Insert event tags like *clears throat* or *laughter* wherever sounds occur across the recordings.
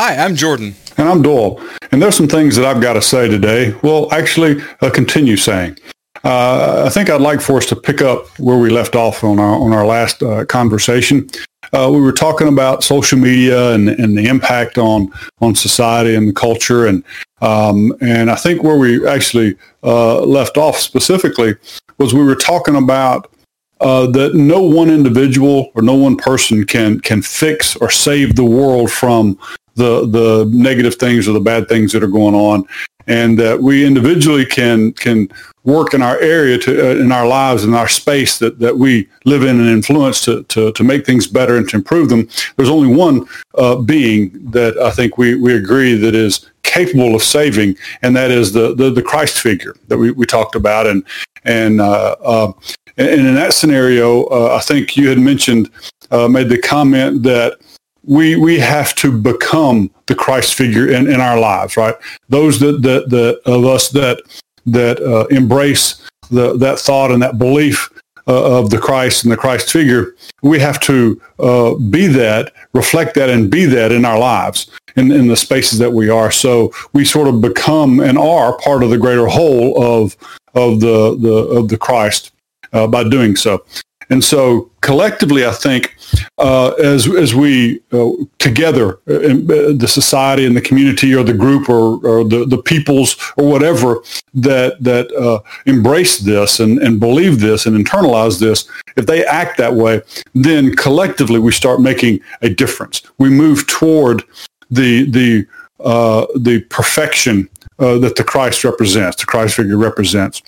Hi, I'm Jordan. And I'm Doyle. And there's some things that I've got to say today. Well, actually, uh, continue saying. Uh, I think I'd like for us to pick up where we left off on our on our last uh, conversation. Uh, we were talking about social media and, and the impact on on society and the culture, and um, and I think where we actually uh, left off specifically was we were talking about uh, that no one individual or no one person can can fix or save the world from the the negative things or the bad things that are going on, and that we individually can can work in our area to uh, in our lives in our space that, that we live in and influence to, to, to make things better and to improve them. There's only one uh, being that I think we, we agree that is capable of saving, and that is the, the, the Christ figure that we, we talked about. And and uh, uh, and in that scenario, uh, I think you had mentioned uh, made the comment that we we have to become the Christ figure in, in our lives, right? Those that that, that of us that that uh, embrace the, that thought and that belief uh, of the Christ and the Christ figure, we have to uh, be that, reflect that, and be that in our lives, in, in the spaces that we are. So we sort of become and are part of the greater whole of of the, the of the Christ uh, by doing so. And so collectively, I think uh, as as we uh, together, uh, uh, the society and the community or the group or, or the, the peoples or whatever that that uh, embrace this and, and believe this and internalize this, if they act that way, then collectively we start making a difference. We move toward the the the perfection that the Christ represents, the Christ figure represents.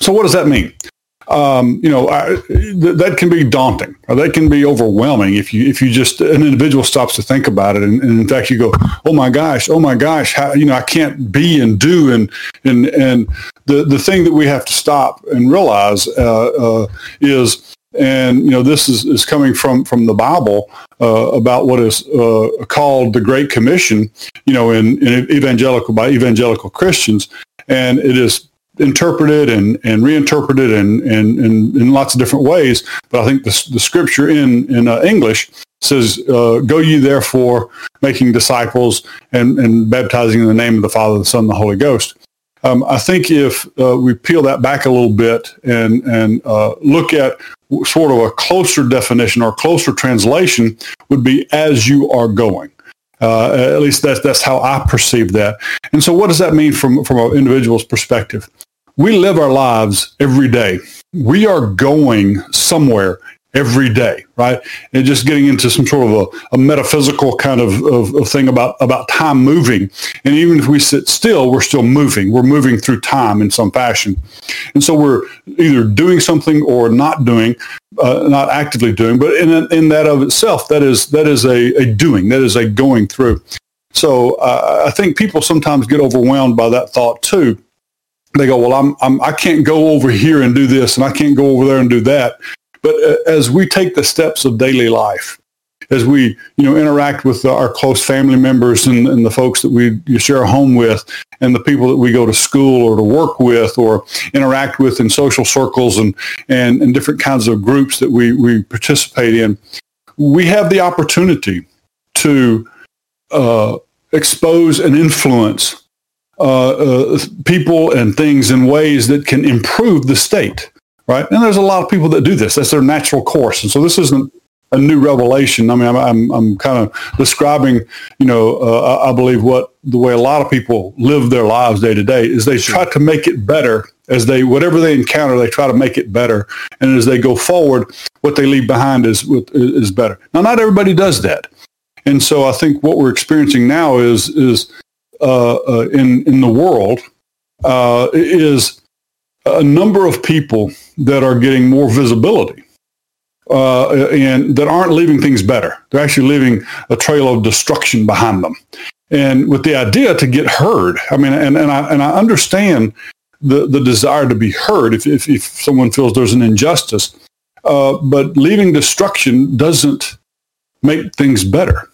So what does that mean? Um, you know, I, th- that can be daunting or that can be overwhelming if you if you just an individual stops to think about it, and, and in fact you go, oh my gosh, oh my gosh, how, you know, I can't be and do and and and the the thing that we have to stop and realize uh, uh, is. And you know this is, is coming from, from the Bible uh, about what is uh, called the Great Commission. You know, in, in evangelical by evangelical Christians, and it is interpreted and, and reinterpreted and, and in lots of different ways. But I think the, the scripture in, in uh, English says, uh, go ye therefore making disciples and, and baptizing in the name of the Father, the Son, and the Holy Ghost. Um, I think if uh, we peel that back a little bit and, and uh, look at sort of a closer definition or closer translation would be as you are going. Uh, at least that's that's how I perceive that. And so, what does that mean from from an individual's perspective? We live our lives every day. We are going somewhere every day, right? And just getting into some sort of a, a metaphysical kind of, of, of, thing about, about time moving. And even if we sit still, we're still moving. We're moving through time in some fashion. And so we're either doing something or not doing, uh, not actively doing, but in, in that of itself, that is, that is a, a doing, that is a going through. So uh, I think people sometimes get overwhelmed by that thought too they go, well, I'm, I'm, I can't go over here and do this and I can't go over there and do that. But uh, as we take the steps of daily life, as we, you know, interact with our close family members and, and the folks that we share a home with and the people that we go to school or to work with or interact with in social circles and, and, and different kinds of groups that we, we participate in, we have the opportunity to uh, expose and influence uh, uh, people and things in ways that can improve the state, right? And there's a lot of people that do this. That's their natural course. And so this isn't a new revelation. I mean, I'm, I'm, I'm kind of describing, you know, uh, I believe what the way a lot of people live their lives day to day is they try to make it better as they, whatever they encounter, they try to make it better. And as they go forward, what they leave behind is, is better. Now, not everybody does that. And so I think what we're experiencing now is, is in in the world uh, is a number of people that are getting more visibility uh, and that aren't leaving things better. They're actually leaving a trail of destruction behind them. And with the idea to get heard, I mean, and, and I and I understand the, the desire to be heard if, if, if someone feels there's an injustice. Uh, but leaving destruction doesn't make things better.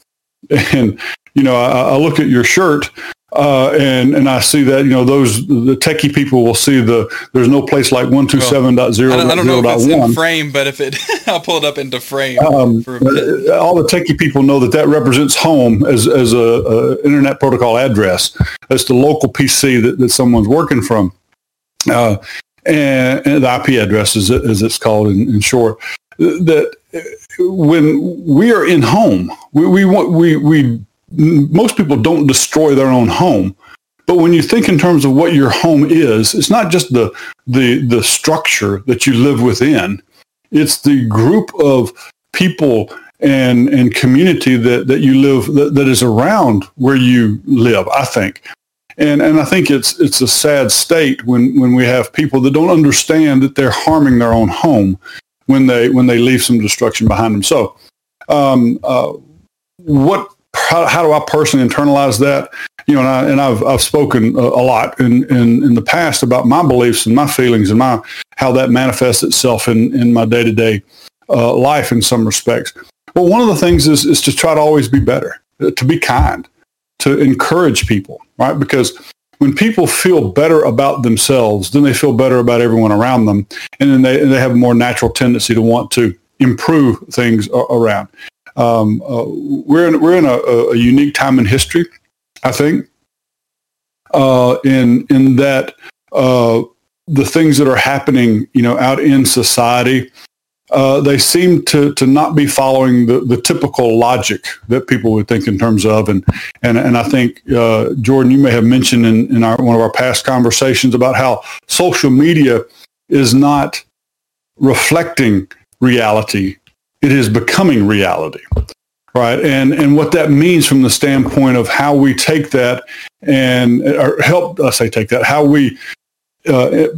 *laughs* And you know, I, I look at your shirt Uh, and and I see that you know those the techie people will see the there's no place like one two seven dot zero. I don't know if it's in frame, but if it *laughs* I'll pull it up into frame. Um, uh, all the techie people know that that represents home as as a, a internet protocol address. That's the local PC that, that someone's working from, uh, and, and, the IP address is as it's called in, in short. That when we are in home, we we we we most people don't destroy their own home. But when you think in terms of what your home is, it's not just the the the structure that you live within. It's the group of people and and community that, that you live that, that is around where you live, I think. And and I think it's it's a sad state when, when we have people that don't understand that they're harming their own home when they when they leave some destruction behind them. So um, uh, what how, how do I personally internalize that? You know, and, I, and I've, I've spoken a, a lot in, in, in the past about my beliefs and my feelings and my, how that manifests itself in, in my day-to-day uh, life in some respects. Well, one of the things is, is to try to always be better, uh, to be kind, to encourage people, right? Because when people feel better about themselves, then they feel better about everyone around them. And then they, they have a more natural tendency to want to improve things around. Um, uh, we're in, we're in a, a, unique time in history, I think, uh, in in that uh, the things that are happening, you know, out in society, uh, they seem to to not be following the, the typical logic that people would think in terms of, and and and I think uh, Jordan, you may have mentioned in in our, one of our past conversations about how social media is not reflecting reality it is becoming reality right? And and what that means from the standpoint of how we take that and or help us say take that how we uh,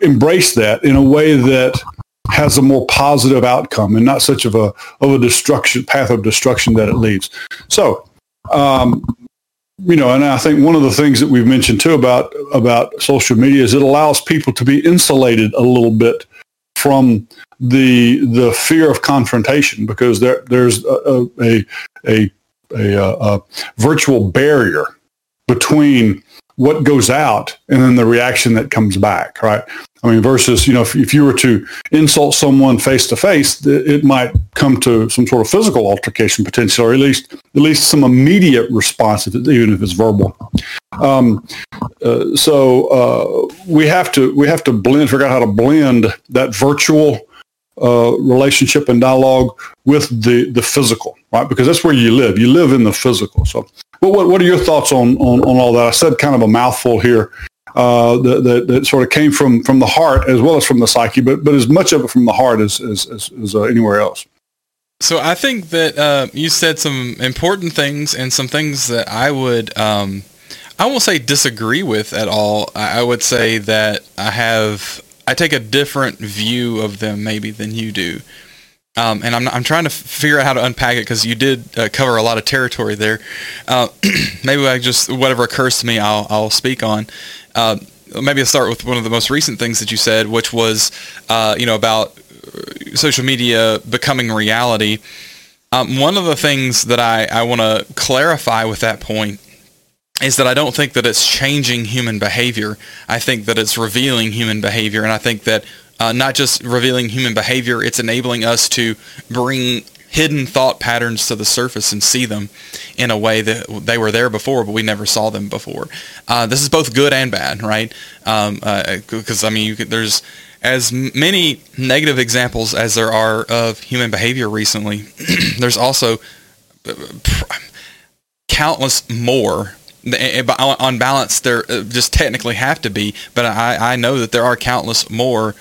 embrace that in a way that has a more positive outcome and not such of a of a destruction path of destruction that it leads. So um, you know and i think one of the things that we've mentioned too about about social media is it allows people to be insulated a little bit from the the fear of confrontation because there there's a a a, a, a virtual barrier between what goes out and then the reaction that comes back, right? I mean, versus, you know, if, if you were to insult someone face to face, it might come to some sort of physical altercation potentially, or at least, at least some immediate response, even if it's verbal. Um, uh, so uh, we have to, we have to blend, figure out how to blend that virtual uh, relationship and dialogue with the, the physical, right? Because that's where you live. You live in the physical. So what, what, what are your thoughts on, on, on all that? I said kind of a mouthful here uh, that, that, that, sort of came from, from the heart as well as from the psyche, but, but as much of it from the heart as, as, as, as uh, anywhere else. So I think that uh, you said some important things and some things that I would, um, I won't say disagree with at all. I would say that I have I take a different view of them maybe than you do. Um, and I'm, I'm trying to figure out how to unpack it because you did uh, cover a lot of territory there. Uh, *clears throat* maybe I just whatever occurs to me, I'll I'll speak on. Uh, maybe I'll start with one of the most recent things that you said, which was uh, you know about uh, social media becoming reality. Um, one of the things that I, I want to clarify with that point is that I don't think that it's changing human behavior. I think that it's revealing human behavior, and I think that uh, not just revealing human behavior, it's enabling us to bring hidden thought patterns to the surface and see them in a way that they were there before, but we never saw them before. Uh, this is both good and bad, right? Because um, uh, I mean, could, there's as many negative examples as there are of human behavior recently. *clears throat* there's also uh, countless more on balance, there uh, just technically have to be, but I, I know that there are countless more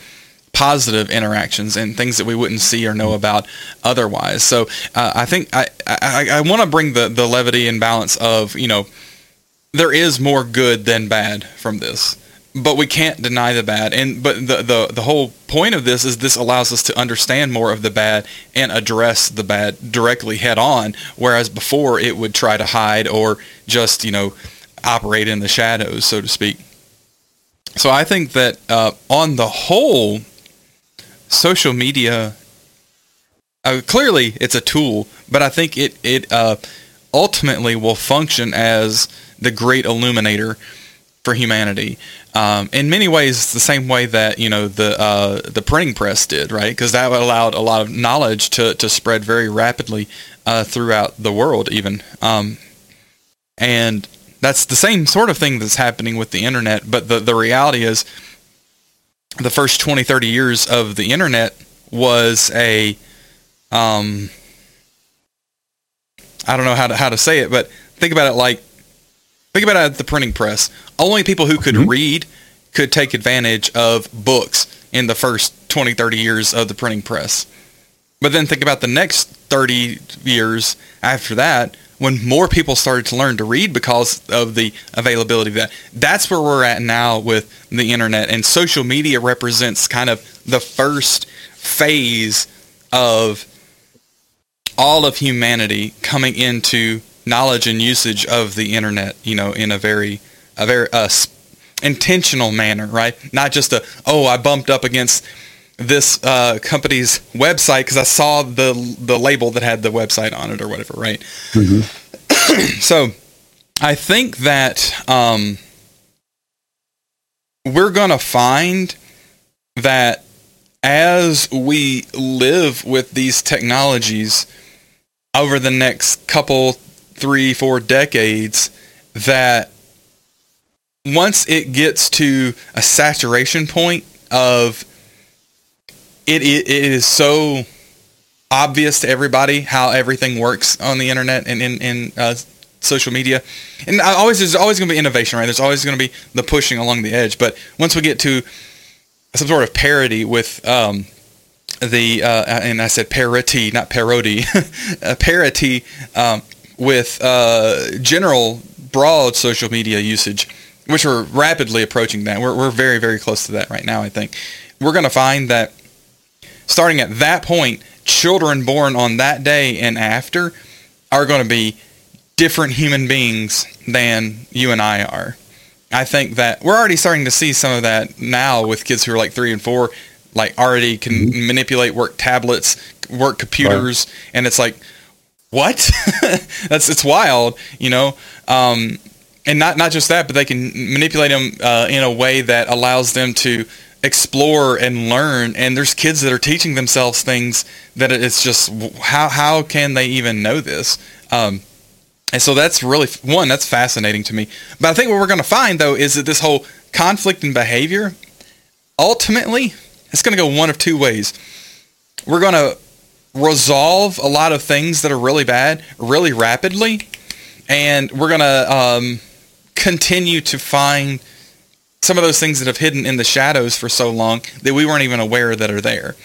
positive interactions and things that we wouldn't see or know about otherwise. So uh, I think I, I, I want to bring the, the levity and balance of, you know, there is more good than bad from this but we can't deny the bad. And but the, the the whole point of this is this allows us to understand more of the bad and address the bad directly head on, whereas before it would try to hide or just you know operate in the shadows, so to speak. So I think that uh, on the whole, social media uh, clearly it's a tool, but I think it it uh, ultimately will function as the great illuminator for humanity. Um, in many ways, the same way that you know the uh, the printing press did, right? Because that allowed a lot of knowledge to to spread very rapidly uh, throughout the world, even. Um, and that's the same sort of thing that's happening with the internet. But the the reality is, the first 20, 30 years of the internet was a um, I don't know how to how to say it, but think about it like think about it at the printing press. Only people who could mm-hmm. read could take advantage of books in the first 20, 30 years of the printing press. But then think about the next 30 years after that when more people started to learn to read because of the availability of that. That's where we're at now with the internet and social media represents kind of the first phase of all of humanity coming into knowledge and usage of the internet, you know, in a very, a very uh, intentional manner, right? Not just a, oh, I bumped up against this uh, company's website because I saw the the label that had the website on it or whatever, right? Mm-hmm. *clears throat* so, I think that um, we're gonna find that as we live with these technologies over the next couple, three, four decades, that once it gets to a saturation point of it, it, it is so obvious to everybody how everything works on the internet and in, in uh, social media. And I always there's always going to be innovation, right? There's always going to be the pushing along the edge. But once we get to some sort of parity with um, the uh, and I said parity, not parody, *laughs* parity um, with uh, general broad social media usage, which we're rapidly approaching that. We're we're very very close to that right now. I think we're going to find that starting at that point, children born on that day and after are going to be different human beings than you and I are. I think that we're already starting to see some of that now with kids who are like three and four, like already can mm-hmm. manipulate work tablets, work computers, right. and it's like, what? *laughs* That's it's wild, you know. Um, and not not just that, but they can manipulate them uh, in a way that allows them to explore and learn. And there's kids that are teaching themselves things that it's just how how can they even know this? Um, and so that's really one that's fascinating to me. But I think what we're going to find though is that this whole conflict in behavior ultimately it's going to go one of two ways. We're going to resolve a lot of things that are really bad really rapidly, and we're going to um, continue to find some of those things that have hidden in the shadows for so long that we weren't even aware that are there.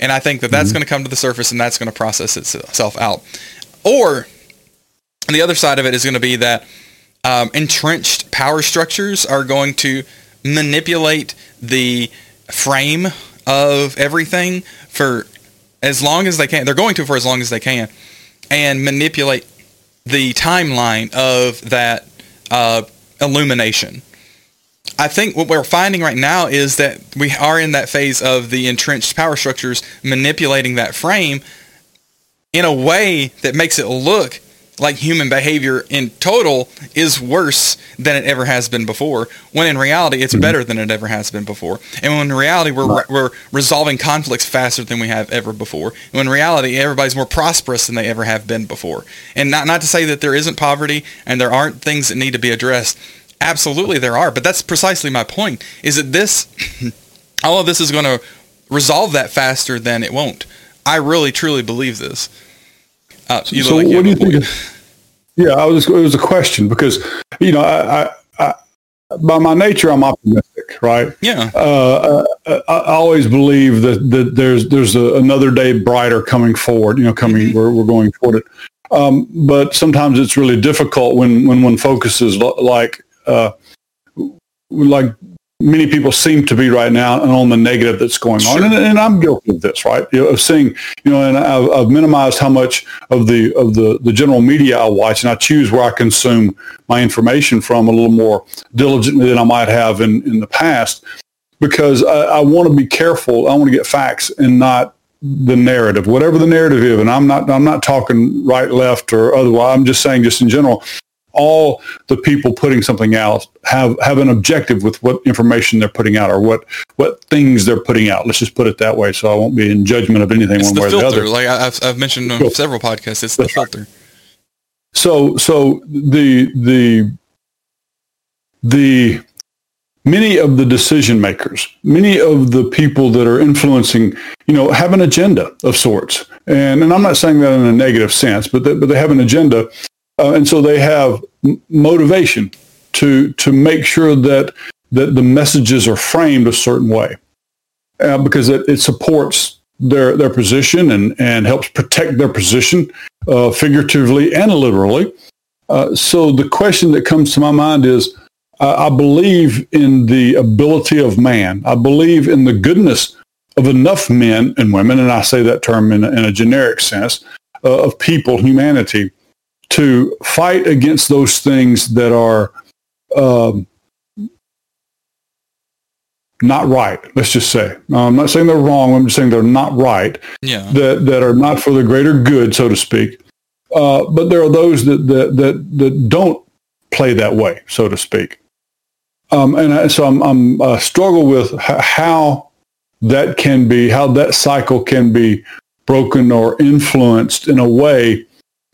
And I think that that's mm-hmm. going to come to the surface and that's going to process itself out. Or the other side of it is going to be that um, entrenched power structures are going to manipulate the frame of everything for as long as they can. They're going to for as long as they can, and manipulate the timeline of that uh, illumination. I think what we're finding right now is that we are in that phase of the entrenched power structures manipulating that frame in a way that makes it look like human behavior in total is worse than it ever has been before when in reality it's mm-hmm. better than it ever has been before. And when in reality we're, right. we're resolving conflicts faster than we have ever before. And when in reality everybody's more prosperous than they ever have been before. And not, not to say that there isn't poverty and there aren't things that need to be addressed. Absolutely there are but that's precisely my point is that this *clears throat* all of this is going to resolve that faster than it won't. I really truly believe this uh, so like what do you think? yeah, I was. It was a question because you know, I, I, I by my nature, I'm optimistic, right? Yeah. Uh, I, uh, I, always believe that, that there's there's a, another day brighter coming forward. You know, coming mm-hmm. we're we're going toward it. Um, but sometimes it's really difficult when when one focuses like uh, like many people seem to be right now and on the negative that's going on. And, and, I'm guilty of this, right? You know, of seeing, you know, and I've, I've, minimized how much of the of the, the general media I watch and I choose where I consume my information from a little more diligently than I might have in, in the past because I, I want to be careful. I want to get facts and not the narrative, whatever the narrative is, and I'm not I'm not talking right, left, or otherwise. I'm just saying, just in general, all the people putting something out have have an objective with what information they're putting out or what what things they're putting out. Let's just put it that way, so I won't be in judgment of anything it's one way filter. or the other. Like I've I've mentioned on several podcasts, it's the filter. So so the the the many of the decision makers, many of the people that are influencing, you know, have an agenda of sorts. And, and I'm not saying that in a negative sense, but they, but they have an agenda. Uh, and so they have m- motivation to, to make sure that, that the messages are framed a certain way uh, because it, it supports their, their position and, and helps protect their position uh, figuratively and literally. Uh, so the question that comes to my mind is, I believe in the ability of man. I believe in the goodness of enough men and women, and I say that term in a, in a generic sense, uh, of people, humanity, to fight against those things that are um, not right. Let's just say. I'm not saying they're wrong. I'm just saying they're not right. Yeah. That that are not for the greater good, so to speak. Uh, but there are those that, that that that don't play that way, so to speak. Um, and I, so I'm, I'm uh, struggle with h- how that can be, how that cycle can be broken or influenced in a way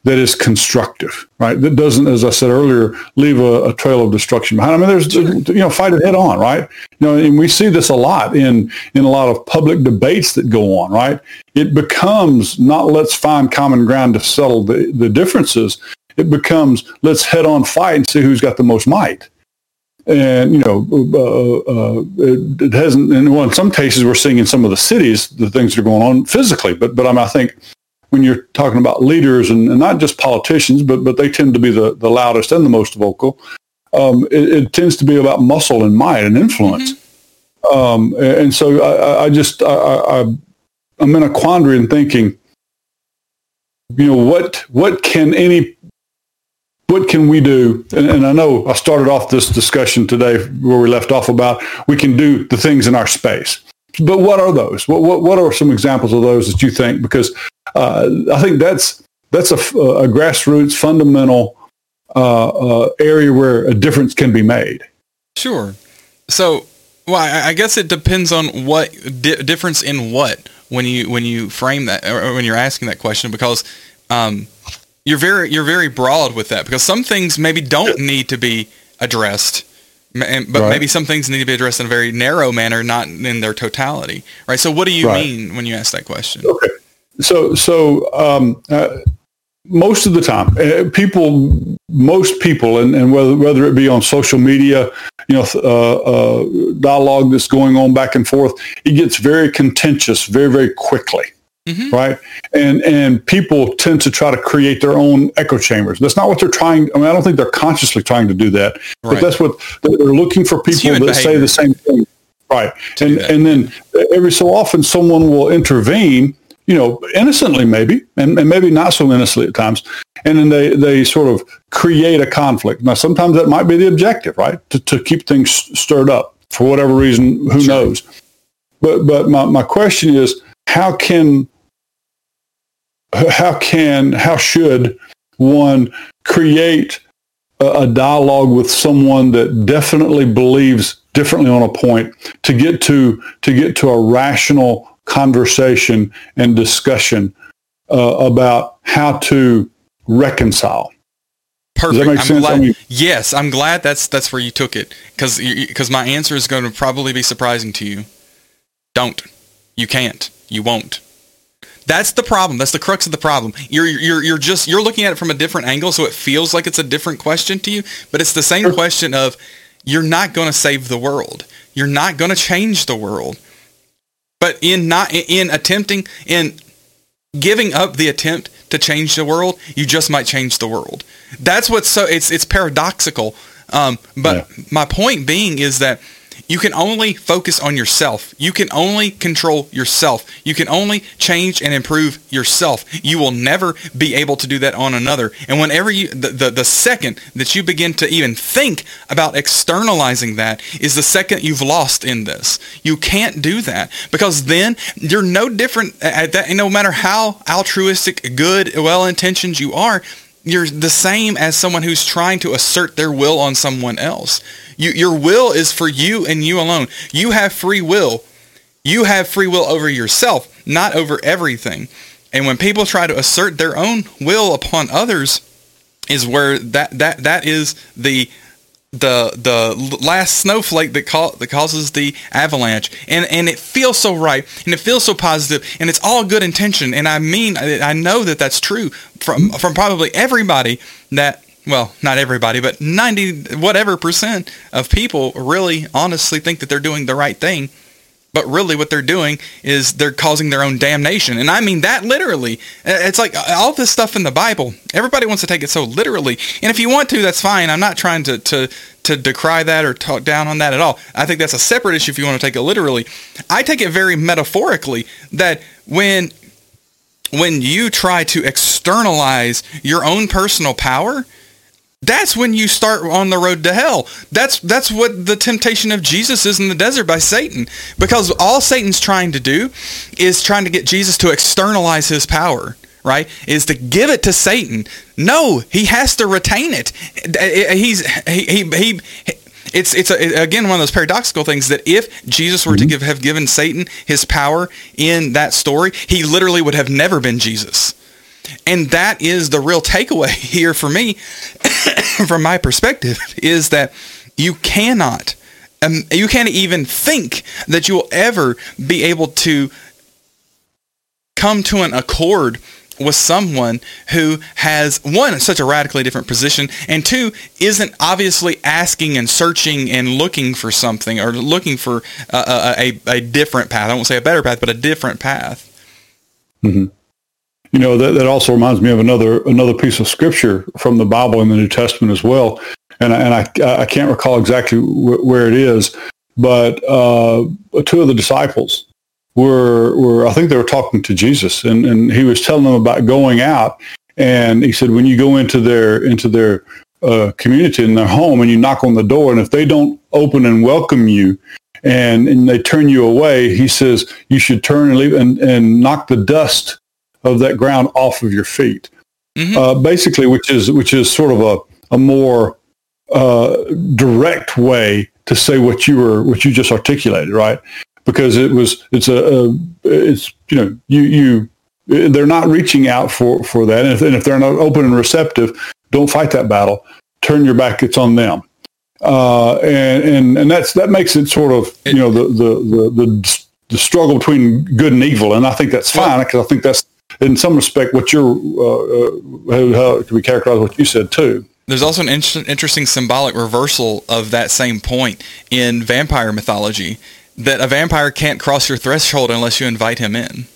that is constructive, right? That doesn't, as I said earlier, leave a, a trail of destruction behind. I mean, there's, sure. you know, fight it head on, right? You know, and we see this a lot in, in a lot of public debates that go on, right? It becomes not let's find common ground to settle the, the differences. It becomes let's head on fight and see who's got the most might and you know uh, uh, it, it, hasn't and well in some cases we're seeing in some of the cities the things that are going on physically but but I, mean, I think when you're talking about leaders and, and, not just politicians but but they tend to be the, the loudest and the most vocal um, it, it, tends to be about muscle and might and influence mm-hmm. um, and so I, I just I, I, I'm in a quandary in thinking you know what what can any what can we do? And, and, I know I started off this discussion today where we left off about we can do the things in our space. But what are those? What, what, what are some examples of those that you think? Because uh, I think that's that's a, a grassroots fundamental uh, uh, area where a difference can be made. Sure. So, well, I, I guess it depends on what di- difference in what when you when you frame that or when you're asking that question because um, you're very you're very broad with that because some things maybe don't need to be addressed but right. maybe some things need to be addressed in a very narrow manner not in their totality right so what do you right. mean when you ask that question okay so so um, uh, most of the time uh, people most people and, and whether whether it be on social media you know uh, uh, dialogue that's going on back and forth it gets very contentious very very quickly Mm-hmm. Right. And and people tend to try to create their own echo chambers. That's not what they're trying. I mean, I don't think they're consciously trying to do that, right. but that's what they're looking for people that behavior. say the same thing. Right. And and then every so often someone will intervene, you know, innocently maybe, and, and maybe not so innocently at times. And then they, they sort of create a conflict. Now, sometimes that might be the objective, right? To, to keep things stirred up for whatever reason, who sure. knows? But, but my, my question is, how can how can how should one create a, a dialogue with someone that definitely believes differently on a point to get to to get to a rational conversation and discussion uh, about how to reconcile. Perfect. I'm sense? Glad, I mean, yes, I'm glad that's that's where you took it because because my answer is going to probably be surprising to you. Don't. You can't. You won't. That's the problem. That's the crux of the problem. You're you're you're just you're looking at it from a different angle, so it feels like it's a different question to you, but it's the same question of you're not going to save the world. You're not going to change the world. But in not in attempting in giving up the attempt to change the world, you just might change the world. That's what's so it's it's paradoxical. Um, but yeah. my point being is that You can only focus on yourself. You can only control yourself. You can only change and improve yourself. You will never be able to do that on another. And whenever you, the, the, the second that you begin to even think about externalizing that is the second you've lost in this. You can't do that because then you're no different at that. No matter how altruistic, good, well-intentioned you are, you're the same as someone who's trying to assert their will on someone else. You, your will is for you and you alone. You have free will. You have free will over yourself, not over everything. And when people try to assert their own will upon others, is where that that that is the the the last snowflake that, that causes the avalanche. And and it feels so right and it feels so positive and it's all good intention. And I mean I know that that's true from from probably everybody that well not everybody but 90 whatever percent of people really honestly think that they're doing the right thing but really what they're doing is they're causing their own damnation. And I mean that literally. Uh, it's like uh, all this stuff in the Bible. Everybody wants to take it so literally. And if you want to, that's fine. I'm not trying to, to, to decry that or talk down on that at all. I think that's a separate issue if you want to take it literally. I take it very metaphorically that when when you try to externalize your own personal power, that's when you start on the road to hell. That's that's what the temptation of Jesus is in the desert by Satan. Because all Satan's trying to do is trying to get Jesus to externalize his power, right? Is to give it to Satan. No, he has to retain it. He's he he, he it's it's a, again one of those paradoxical things that if Jesus were mm-hmm. to give have given Satan his power in that story, he literally would have never been Jesus. And that is the real takeaway *laughs* here for me, *coughs* from my perspective, is that you cannot, um, you can't even think that you will ever be able to come to an accord with someone who has one such a radically different position and two isn't obviously asking and searching and looking for something or looking for a, a, a different path. I won't say a better path but a different path. Mm-hmm you know that, that also reminds me of another another piece of scripture from the Bible in the New Testament as well, and and I I can't recall exactly wh- where it is, but uh, two of the disciples were were I think they were talking to Jesus, and and he was telling them about going out, and he said when you go into their into their uh, community in their home and you knock on the door, and if they don't open and welcome you, and, and they turn you away, he says you should turn and leave and, and knock the dust of that ground off of your feet. Mm-hmm. Uh, basically, which is which is sort of a a more uh, direct way to say what you were what you just articulated, right? Because it was it's a, a it's you know you you they're not reaching out for for that, and if, and if they're not open and receptive, don't fight that battle. Turn your back; it's on them. Uh, and, and and that's that makes it sort of you know the the the, the, the struggle between good and evil, and I think that's fine because I think that's in some respect, what you're, uh, uh, how can we characterize what you said too? There's also an in- interesting symbolic reversal of that same point in vampire mythology that a vampire can't cross your threshold unless you invite him in.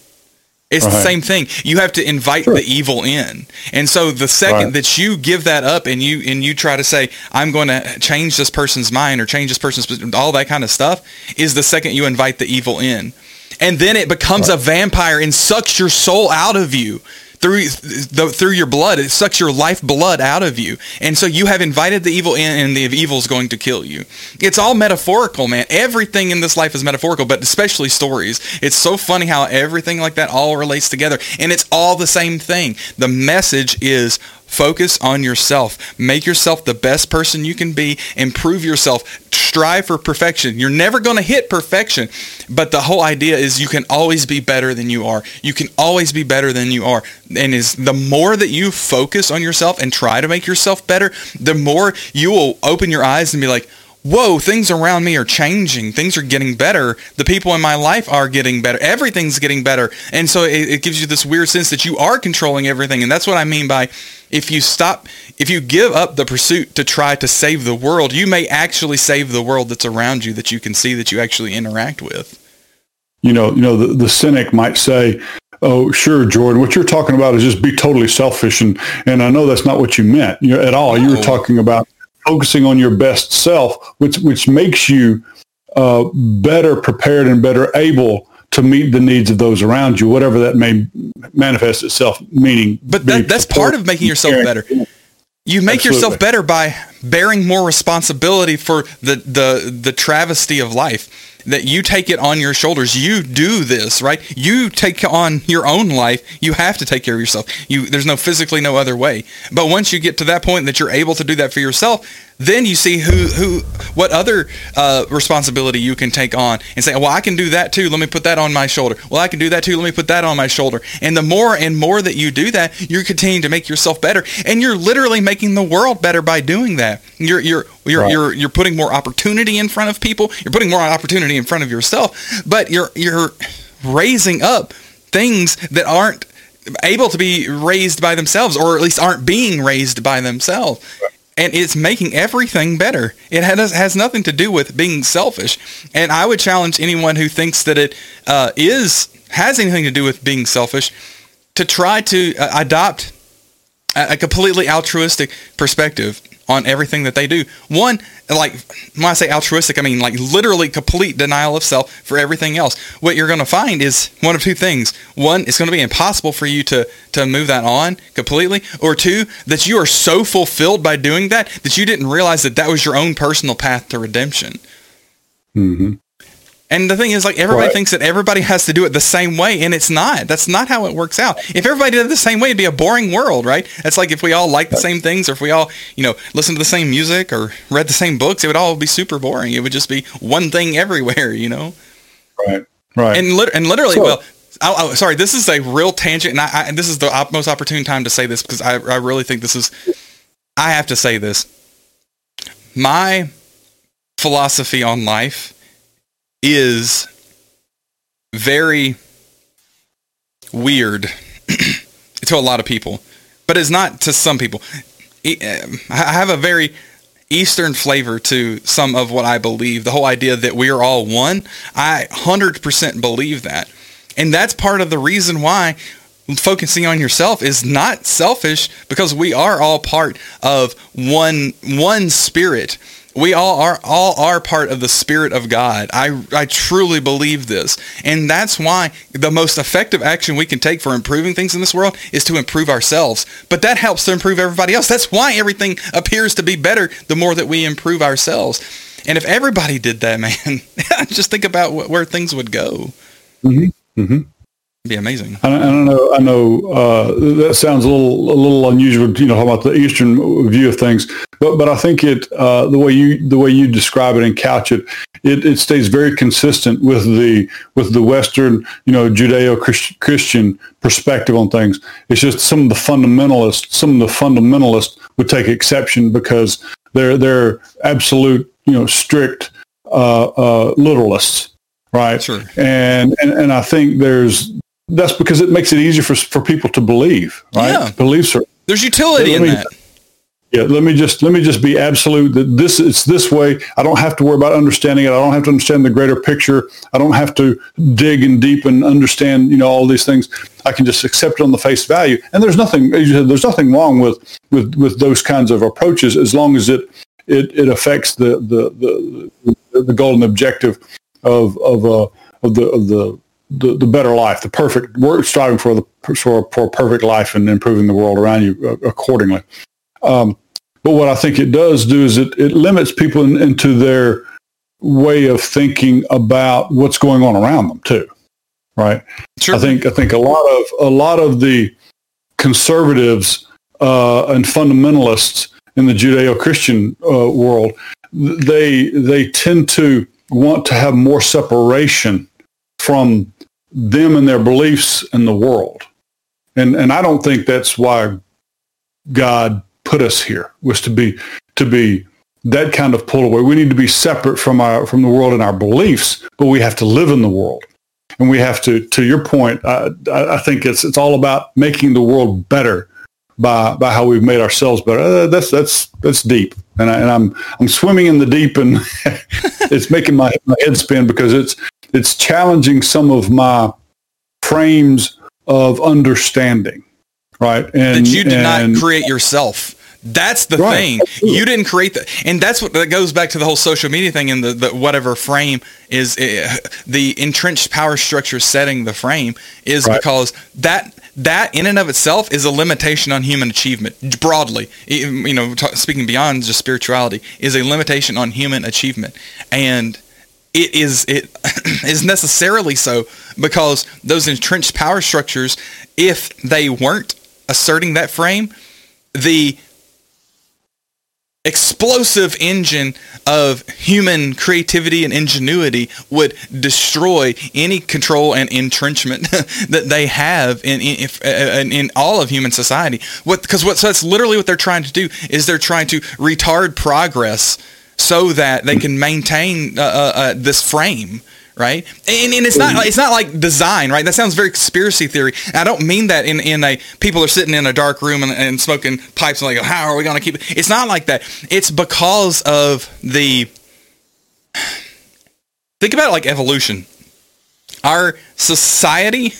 It's right. the same thing. You have to invite sure. the evil in. And so the second right. that you give that up and you and you try to say I'm going to change this person's mind or change this person's all that kind of stuff is the second you invite the evil in and then it becomes a vampire and sucks your soul out of you through the, through your blood. It sucks your life blood out of you, and so you have invited the evil in, and the evil is going to kill you. It's all metaphorical, man. Everything in this life is metaphorical, but especially stories. It's so funny how everything like that all relates together, and it's all the same thing. The message is Focus on yourself. Make yourself the best person you can be. Improve yourself. Strive for perfection. You're never going to hit perfection, but the whole idea is you can always be better than you are. You can always be better than you are. And is the more that you focus on yourself and try to make yourself better, the more you will open your eyes and be like, whoa, things around me are changing. Things are getting better. The people in my life are getting better. Everything's getting better. And so it, it, gives you this weird sense that you are controlling everything. And that's what I mean by if you stop, if you give up the pursuit to try to save the world, you may actually save the world that's around you that you can see that you actually interact with. You know, you know, the, the cynic might say, Oh, sure, Jordan. What you're talking about is just be totally selfish, and and I know that's not what you meant you know, at all. You were talking about focusing on your best self, which which makes you uh, better prepared and better able to meet the needs of those around you, whatever that may manifest itself. Meaning, but that, that's part of making yourself better. You make Absolutely. yourself better by bearing more responsibility for the, the the travesty of life that you take it on your shoulders. You do this, right? You take on your own life. You have to take care of yourself. You there's no physically no other way. But once you get to that point that you're able to do that for yourself, then you see who who what other uh, responsibility you can take on and say, well, I can do that too. Let me put that on my shoulder. Well, I can do that too. Let me put that on my shoulder. And the more and more that you do that, you're continuing to make yourself better, and you're literally making the world better by doing that. You're you're you're right. you're you're putting more opportunity in front of people. You're putting more opportunity in front of yourself, but you're you're raising up things that aren't able to be raised by themselves or at least aren't being raised by themselves and it's making everything better. It has, has nothing to do with being selfish. And I would challenge anyone who thinks that it uh, is has anything to do with being selfish to try to uh, adopt a, a completely altruistic perspective on everything that they do. One, like when I say altruistic, I mean like literally complete denial of self for everything else. What you're going to find is one of two things. One, it's going to be impossible for you to to move that on completely, or two, that you are so fulfilled by doing that that you didn't realize that that was your own personal path to redemption. Mm-hmm. And the thing is, like, everybody right. thinks that everybody has to do it the same way, and it's not. That's not how it works out. If everybody did it the same way, it'd be a boring world, right? That's like if we all like the same things, or if we all, you know, listen to the same music or read the same books, it would all be super boring. It would just be one thing *laughs* everywhere, you know? Right, right. And, li- and literally, so, well, I, I, sorry, this is a real tangent, and, I, and this is the op- most opportune time to say this because I, I really think this is, I have to say this. My philosophy on life is very weird *clears throat* to a lot of people, but it's not to some people. Um, I have a very Eastern flavor to some of what I believe. The whole idea that we are all one, I 100% believe that. And that's part of the reason why focusing on yourself is not selfish because we are all part of one one spirit we all are all are part of the spirit of God. I I truly believe this. And that's why the most effective action we can take for improving things in this world is to improve ourselves. But that helps to improve everybody else. That's why everything appears to be better the more that we improve ourselves. And if everybody did that, *laughs* man, just think about where things would go. Mm-hmm. Mm-hmm be amazing. I, I don't know. I know uh, that sounds a little a little unusual. You know, about the Eastern view of things, but but I think it uh, the way you the way you describe it and couch it, it, it stays very consistent with the with the Western you know Judeo Christian perspective on things. It's just some of the fundamentalists, some of the fundamentalists would take exception because they're they're absolute you know strict uh, uh, literalists right? Sure. And, and and I think there's that's because it makes it easier for for people to believe, right? Yeah. Believe certain. There's utility in me, that. Yeah, let me just let me just be absolute that this it's this way. I don't have to worry about understanding it. I don't have to understand the greater picture. I don't have to dig and deep and understand, you know, all these things. I can just accept it on the face value. And there's nothing there's nothing wrong with with with those kinds of approaches as long as it it, it affects the the the the and objective of of uh, of the of the the, the better life, the perfect, we're striving for the for, for a perfect life and improving the world around you uh, accordingly. Um, but what I think it does do is it, it limits people in, into their way of thinking about what's going on around them too. Right. Sure. I think, I think a lot of, a lot of the conservatives uh, and fundamentalists in the Judeo-Christian uh, world, they, they tend to want to have more separation from them and their beliefs in the world. And and I don't think that's why God put us here was to be to be that kind of pull away. We need to be separate from our from the world and our beliefs, but we have to live in the world. And we have to, to your point, I, I think it's it's all about making the world better by by how we've made ourselves better. Uh, that's that's that's deep, and, I, and I'm I'm swimming in the deep, and *laughs* it's making my, my head spin because it's it's challenging some of my frames of understanding, right? And that you did and, not create yourself. That's the Right. thing. You didn't create that, and that's what that goes back to the whole social media thing and the, the whatever frame is uh, the entrenched power structure setting the frame is Right. because that that in and of itself is a limitation on human achievement broadly. You know, speaking beyond just spirituality is a limitation on human achievement, and it is it *clears throat* is necessarily so because those entrenched power structures, if they weren't asserting that frame, the explosive engine of human creativity and ingenuity would destroy any control and entrenchment *laughs* that they have in in, uh, in in all of human society. What because what so that's literally what they're trying to do is they're trying to retard progress so that they can maintain uh, uh, uh, this frame. Right, and, and it's not it's not like design, right? That sounds very conspiracy theory. I don't mean that in, in a people are sitting in a dark room and, and smoking pipes and like, how are we going to keep it? It's not like that. It's because of the think about it like evolution. Our society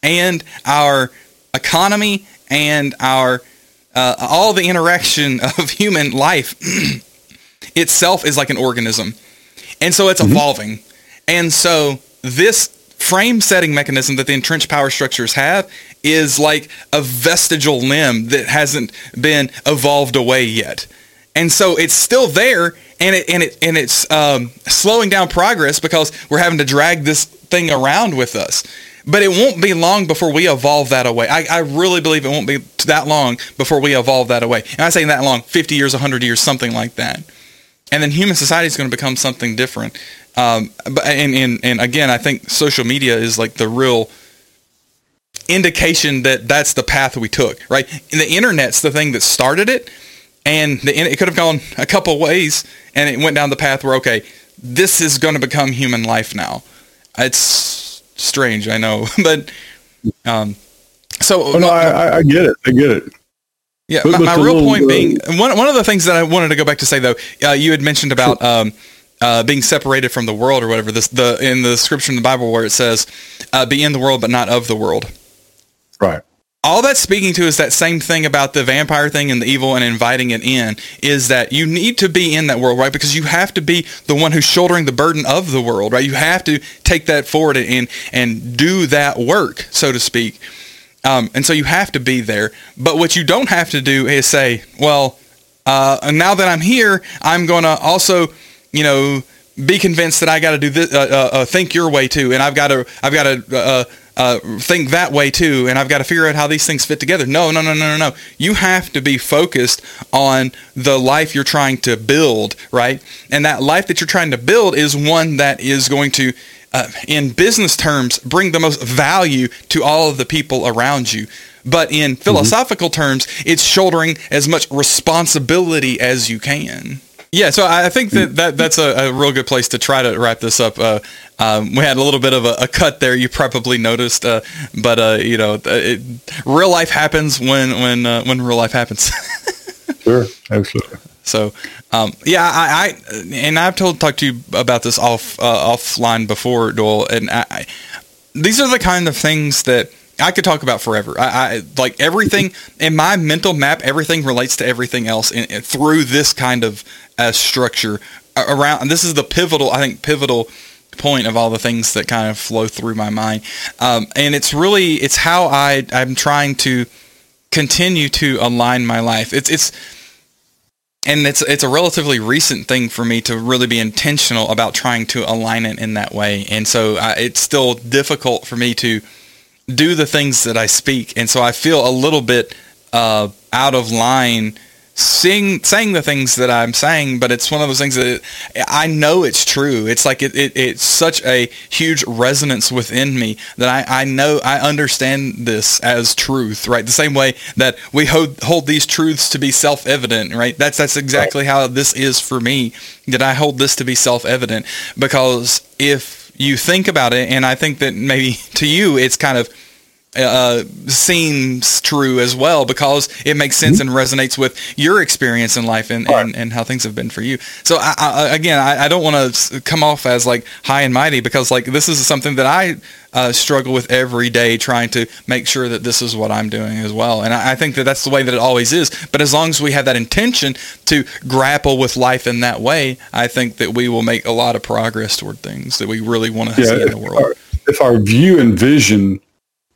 and our economy and our uh, all the interaction *laughs* of human life *clears throat* itself is like an organism. And so it's evolving. And so this frame setting mechanism that the entrenched power structures have is like a vestigial limb that hasn't been evolved away yet. And so it's still there and it and it and it's um, slowing down progress because we're having to drag this thing around with us. But it won't be long before we evolve that away. I, I really believe it won't be that long before we evolve that away. And I say that long, 50 years, 100 years, something like that and then human society is going to become something different. Um, but and, and and again, I think social media is like the real indication that that's the path we took. Right, and the internet's the thing that started it, and the, it could have gone a couple ways, and it went down the path where okay, this is going to become human life now. It's strange, I know, *laughs* but um, so Oh, no, I, I- I get it. I get it. yeah, But- my, but my real little, point uh, being one one of the things that I wanted to go back to say though, uh, you had mentioned about um, uh, being separated from the world or whatever. This the in the scripture in the Bible where it says, uh, "Be in the world, but not of the world." Right. All that's speaking to is that same thing about the vampire thing and the evil and inviting it in is that you need to be in that world, right? Because you have to be the one who's shouldering the burden of the world, right? You have to take that forward and and do that work, so to speak. Um, and so you have to be there. But what you don't have to do is say, well, uh, now that I'm here, I'm going to also, you know, be convinced that I got to do this, uh, uh, uh, think your way too, and I've got to, I've got to uh, uh, think that way too, and I've got to figure out how these things fit together. No, no, no, no, no, no. You have to be focused on the life you're trying to build, right? And that life that you're trying to build is one that is going to uh, in business terms, bring the most value to all of the people around you. But in philosophical terms, it's shouldering as much responsibility as you can. Yeah, so I think that, that that's a, a real good place to try to wrap this up. Uh, um, we had a little bit of a, a cut there, you probably noticed, uh, but uh, you know, it, real life happens when when uh, when real life happens. *laughs* Sure. Absolutely. So, um, yeah, I, I and I've told talked to you about this off uh, offline before, Doyle, and I, these are the kind of things that I could talk about forever. I, I like everything in my mental map. Everything relates to everything else in, in- through this kind of uh, structure around. And this is the pivotal, I think, pivotal point of all the things that kind of flow through my mind. Um, and it's really it's how I I'm trying to continue to align my life. It's it's and it's it's a relatively recent thing for me to really be intentional about trying to align it in that way. And so I, it's still difficult for me to do the things that I speak, and so I feel a little bit uh, out of line sing saying the things that I'm saying, but it's one of those things that I know it's true. It's like it, it it's such a huge resonance within me that I, I know I understand this as truth, right? The same way that we hold hold these truths to be self-evident, right? That's that's exactly how this is for me. That I hold this to be self-evident because if you think about it, and I think that maybe *laughs* to you it's kind of uh, seems true as well because it makes sense mm-hmm. and resonates with your experience in life and, right. and, and, how things have been for you. So I, I, again, I, I don't want to come off as like high and mighty because like this is something that I uh, struggle with every day trying to make sure that this is what I'm doing as well. And I, I, think that that's the way that it always is. But as long as we have that intention to grapple with life in that way, I think that we will make a lot of progress toward things that we really want to yeah, see in the world. Our, if our view and vision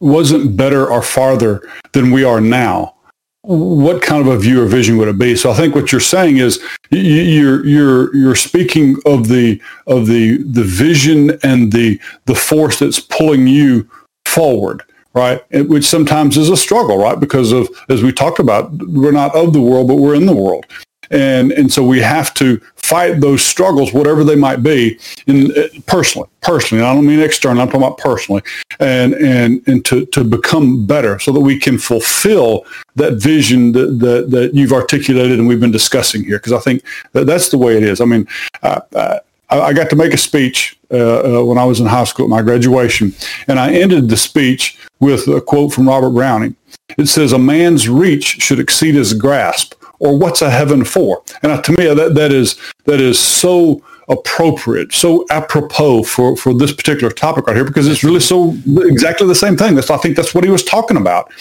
wasn't better or farther than we are now, what kind of a view or vision would it be? So I think what you're saying is you're you're you're speaking of the of the the vision and the the force that's pulling you forward, right? Which sometimes is a struggle, right? Because of as we talked about, we're not of the world, but we're in the world, and and so we have to fight those struggles, whatever they might be, in uh, personally, personally. I don't mean external. I'm talking about personally, and and and to to become better, so that we can fulfill that vision that that, that you've articulated and we've been discussing here. Because I think that that's the way it is. I mean. I, I got to make a speech uh, uh, when I was in high school at my graduation, and I ended the speech with a quote from Robert Browning. It says, "A man's reach should exceed his grasp." Or what's a heaven for? And to me, that, that is that is so appropriate, so apropos for, for this particular topic right here, because it's really so exactly the same thing. That's I think that's what he was talking about.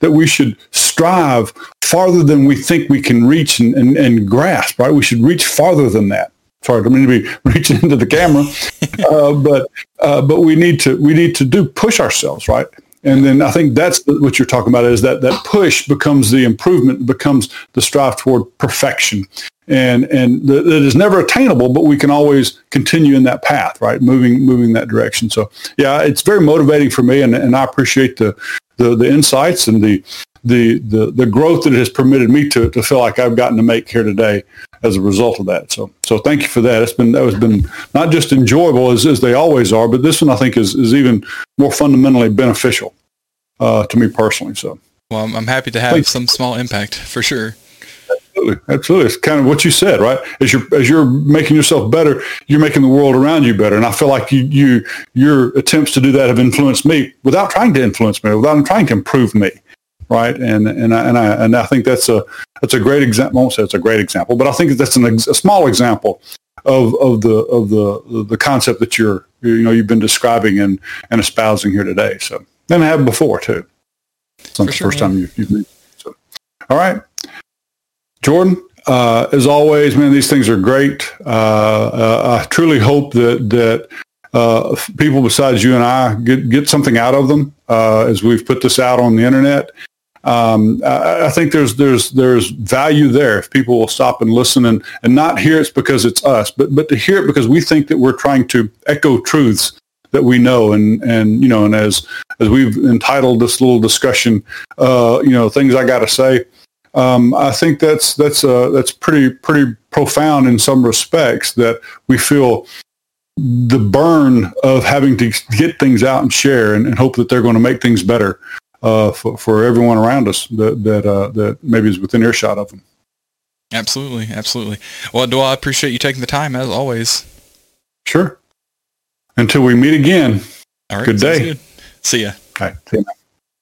That we should strive farther than we think we can reach and, and, and grasp, right? We should reach farther than that. Sorry, I don't mean to be *laughs* reaching into the camera, *laughs* uh, but uh, but we need to we need to do push ourselves, right? And then I think that's what you're talking about is that that push becomes the improvement, becomes the strive toward perfection. And, and that is never attainable, but we can always continue in that path, right? Moving, moving that direction. So yeah, it's very motivating for me and, and I appreciate the, the, the insights and the, the, the, the growth that it has permitted me to, to feel like I've gotten to make here today as a result of that. So, so thank you for that. It's been, that has been not just enjoyable as, as they always are, but this one I think is, is even more fundamentally beneficial uh, to me personally. So, well, I'm happy to have Thanks. some small impact for sure. Absolutely, absolutely. It's kind of what you said, right? As you're as you're making yourself better, you're making the world around you better. And I feel like you you your attempts to do that have influenced me without trying to influence me, without trying to improve me, right? And and I and I and I think that's a that's a great example. I won't say it's a great example, but I think that's an, a small example of of the of the the concept that you're you know you've been describing and and espousing here today. So and I have before too. It's not the sure, first man. time you, you've been. So, all right, Jordan. Uh, as always, man, these things are great. Uh, uh, I truly hope that that uh, people besides you and I get get something out of them uh, as we've put this out on the internet. Um, I, I, think there's there's there's value there if people will stop and listen and, and not hear it because it's us, but but to hear it because we think that we're trying to echo truths that we know and and you know and as as we've entitled this little discussion uh, you know things I got to say um, I think that's that's uh, that's pretty pretty profound in some respects that we feel the burn of having to get things out and share and, and hope that they're going to make things better uh, for, for everyone around us that that uh, that maybe is within earshot of them. Absolutely, absolutely. Well, do I appreciate you taking the time as always. Sure. Until we meet again. All right. Good day. Good. See ya. All right. See ya.